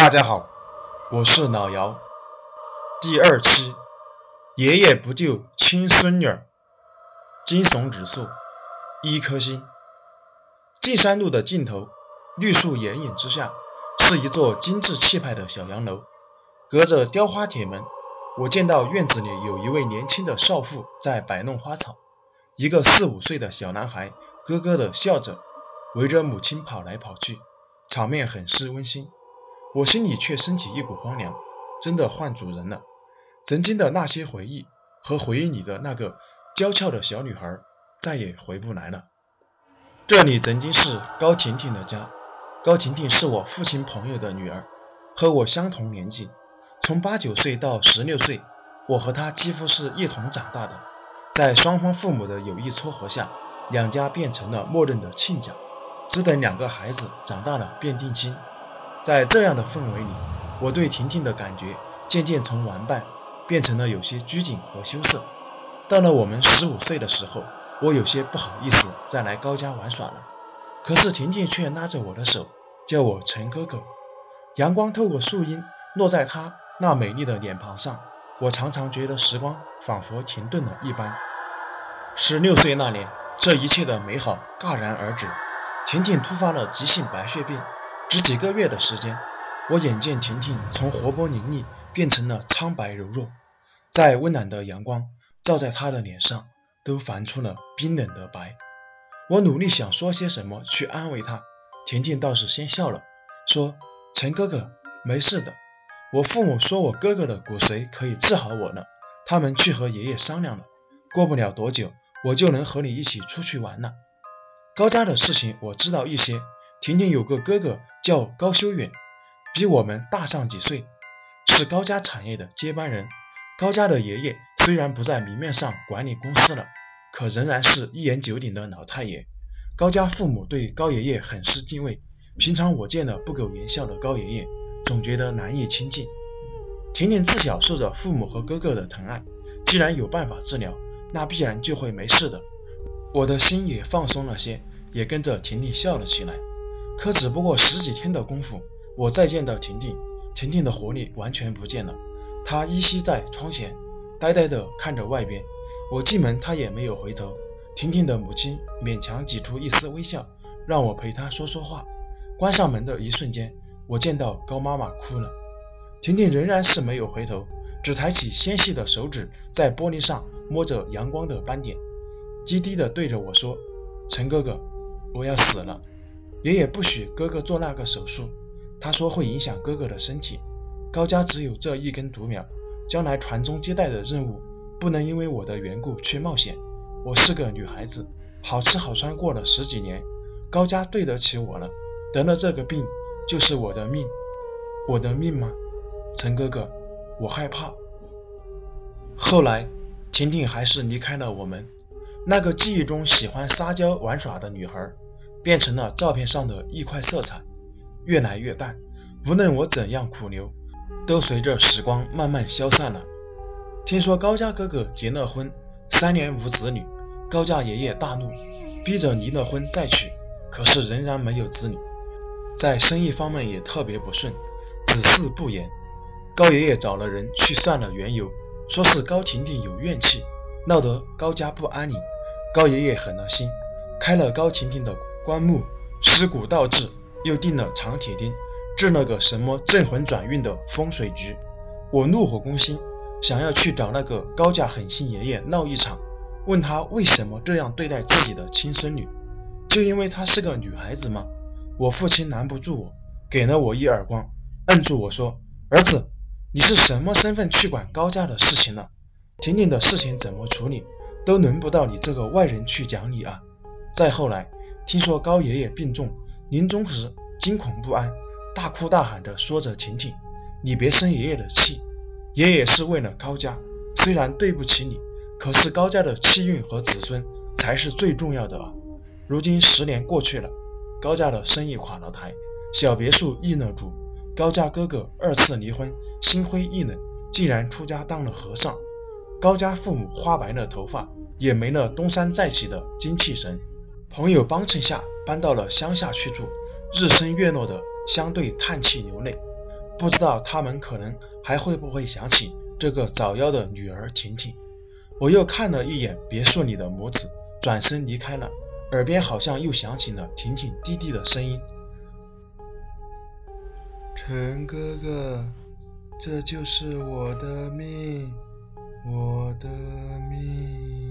大家好，我是老姚。第二期，爷爷不救亲孙女儿，惊悚指数一颗星。进山路的尽头，绿树掩影之下，是一座精致气派的小洋楼。隔着雕花铁门，我见到院子里有一位年轻的少妇在摆弄花草，一个四五岁的小男孩咯咯的笑着，围着母亲跑来跑去，场面很是温馨。我心里却升起一股荒凉，真的换主人了。曾经的那些回忆和回忆里的那个娇俏的小女孩，再也回不来了。这里曾经是高婷婷的家，高婷婷是我父亲朋友的女儿，和我相同年纪，从八九岁到十六岁，我和她几乎是一同长大的。在双方父母的有意撮合下，两家变成了默认的亲家，只等两个孩子长大了便定亲。在这样的氛围里，我对婷婷的感觉渐渐从玩伴变成了有些拘谨和羞涩。到了我们十五岁的时候，我有些不好意思再来高家玩耍了。可是婷婷却拉着我的手，叫我陈哥哥。阳光透过树荫落在她那美丽的脸庞上，我常常觉得时光仿佛停顿了一般。十六岁那年，这一切的美好戛然而止，婷婷突发了急性白血病。只几个月的时间，我眼见婷婷从活泼伶俐变成了苍白柔弱，在温暖的阳光照在她的脸上，都泛出了冰冷的白。我努力想说些什么去安慰她，婷婷倒是先笑了，说：“陈哥哥，没事的。我父母说我哥哥的骨髓可以治好我了，他们去和爷爷商量了，过不了多久，我就能和你一起出去玩了。高家的事情我知道一些。”婷婷有个哥哥叫高修远，比我们大上几岁，是高家产业的接班人。高家的爷爷虽然不在明面上管理公司了，可仍然是一言九鼎的老太爷。高家父母对高爷爷很是敬畏，平常我见了不苟言笑的高爷爷，总觉得难以亲近。婷婷自小受着父母和哥哥的疼爱，既然有办法治疗，那必然就会没事的。我的心也放松了些，也跟着婷婷笑了起来。可只不过十几天的功夫，我再见到婷婷，婷婷的活力完全不见了。她依稀在窗前，呆呆地看着外边。我进门，她也没有回头。婷婷的母亲勉强挤出一丝微笑，让我陪她说说话。关上门的一瞬间，我见到高妈妈哭了。婷婷仍然是没有回头，只抬起纤细的手指在玻璃上摸着阳光的斑点，低低地对着我说：“陈哥哥，我要死了。”爷爷不许哥哥做那个手术，他说会影响哥哥的身体。高家只有这一根独苗，将来传宗接代的任务不能因为我的缘故去冒险。我是个女孩子，好吃好穿过了十几年，高家对得起我了。得了这个病就是我的命，我的命吗？陈哥哥，我害怕。后来，婷婷还是离开了我们，那个记忆中喜欢撒娇玩耍的女孩。变成了照片上的一块色彩，越来越淡。无论我怎样苦留，都随着时光慢慢消散了。听说高家哥哥结了婚，三年无子女，高家爷爷大怒，逼着离了婚再娶，可是仍然没有子女，在生意方面也特别不顺，子嗣不言。高爷爷找了人去算了缘由，说是高婷婷有怨气，闹得高家不安宁。高爷爷狠了心，开了高婷婷的。棺木尸骨倒置，又钉了长铁钉，制了个什么镇魂转运的风水局。我怒火攻心，想要去找那个高家狠心爷爷闹一场，问他为什么这样对待自己的亲孙女，就因为她是个女孩子吗？我父亲拦不住我，给了我一耳光，摁住我说：“儿子，你是什么身份去管高家的事情了？婷婷的事情怎么处理，都轮不到你这个外人去讲理啊！”再后来。听说高爷爷病重，临终时惊恐不安，大哭大喊的说着：“婷婷，你别生爷爷的气，爷爷是为了高家，虽然对不起你，可是高家的气运和子孙才是最重要的啊！”如今十年过去了，高家的生意垮了台，小别墅易了主，高家哥哥二次离婚，心灰意冷，竟然出家当了和尚。高家父母花白了头发，也没了东山再起的精气神。朋友帮衬下搬到了乡下去住，日升月落的相对叹气流泪。不知道他们可能还会不会想起这个早夭的女儿婷婷。我又看了一眼别墅里的母子，转身离开了，耳边好像又响起了婷婷低低的声音：“陈哥哥，这就是我的命，我的命。”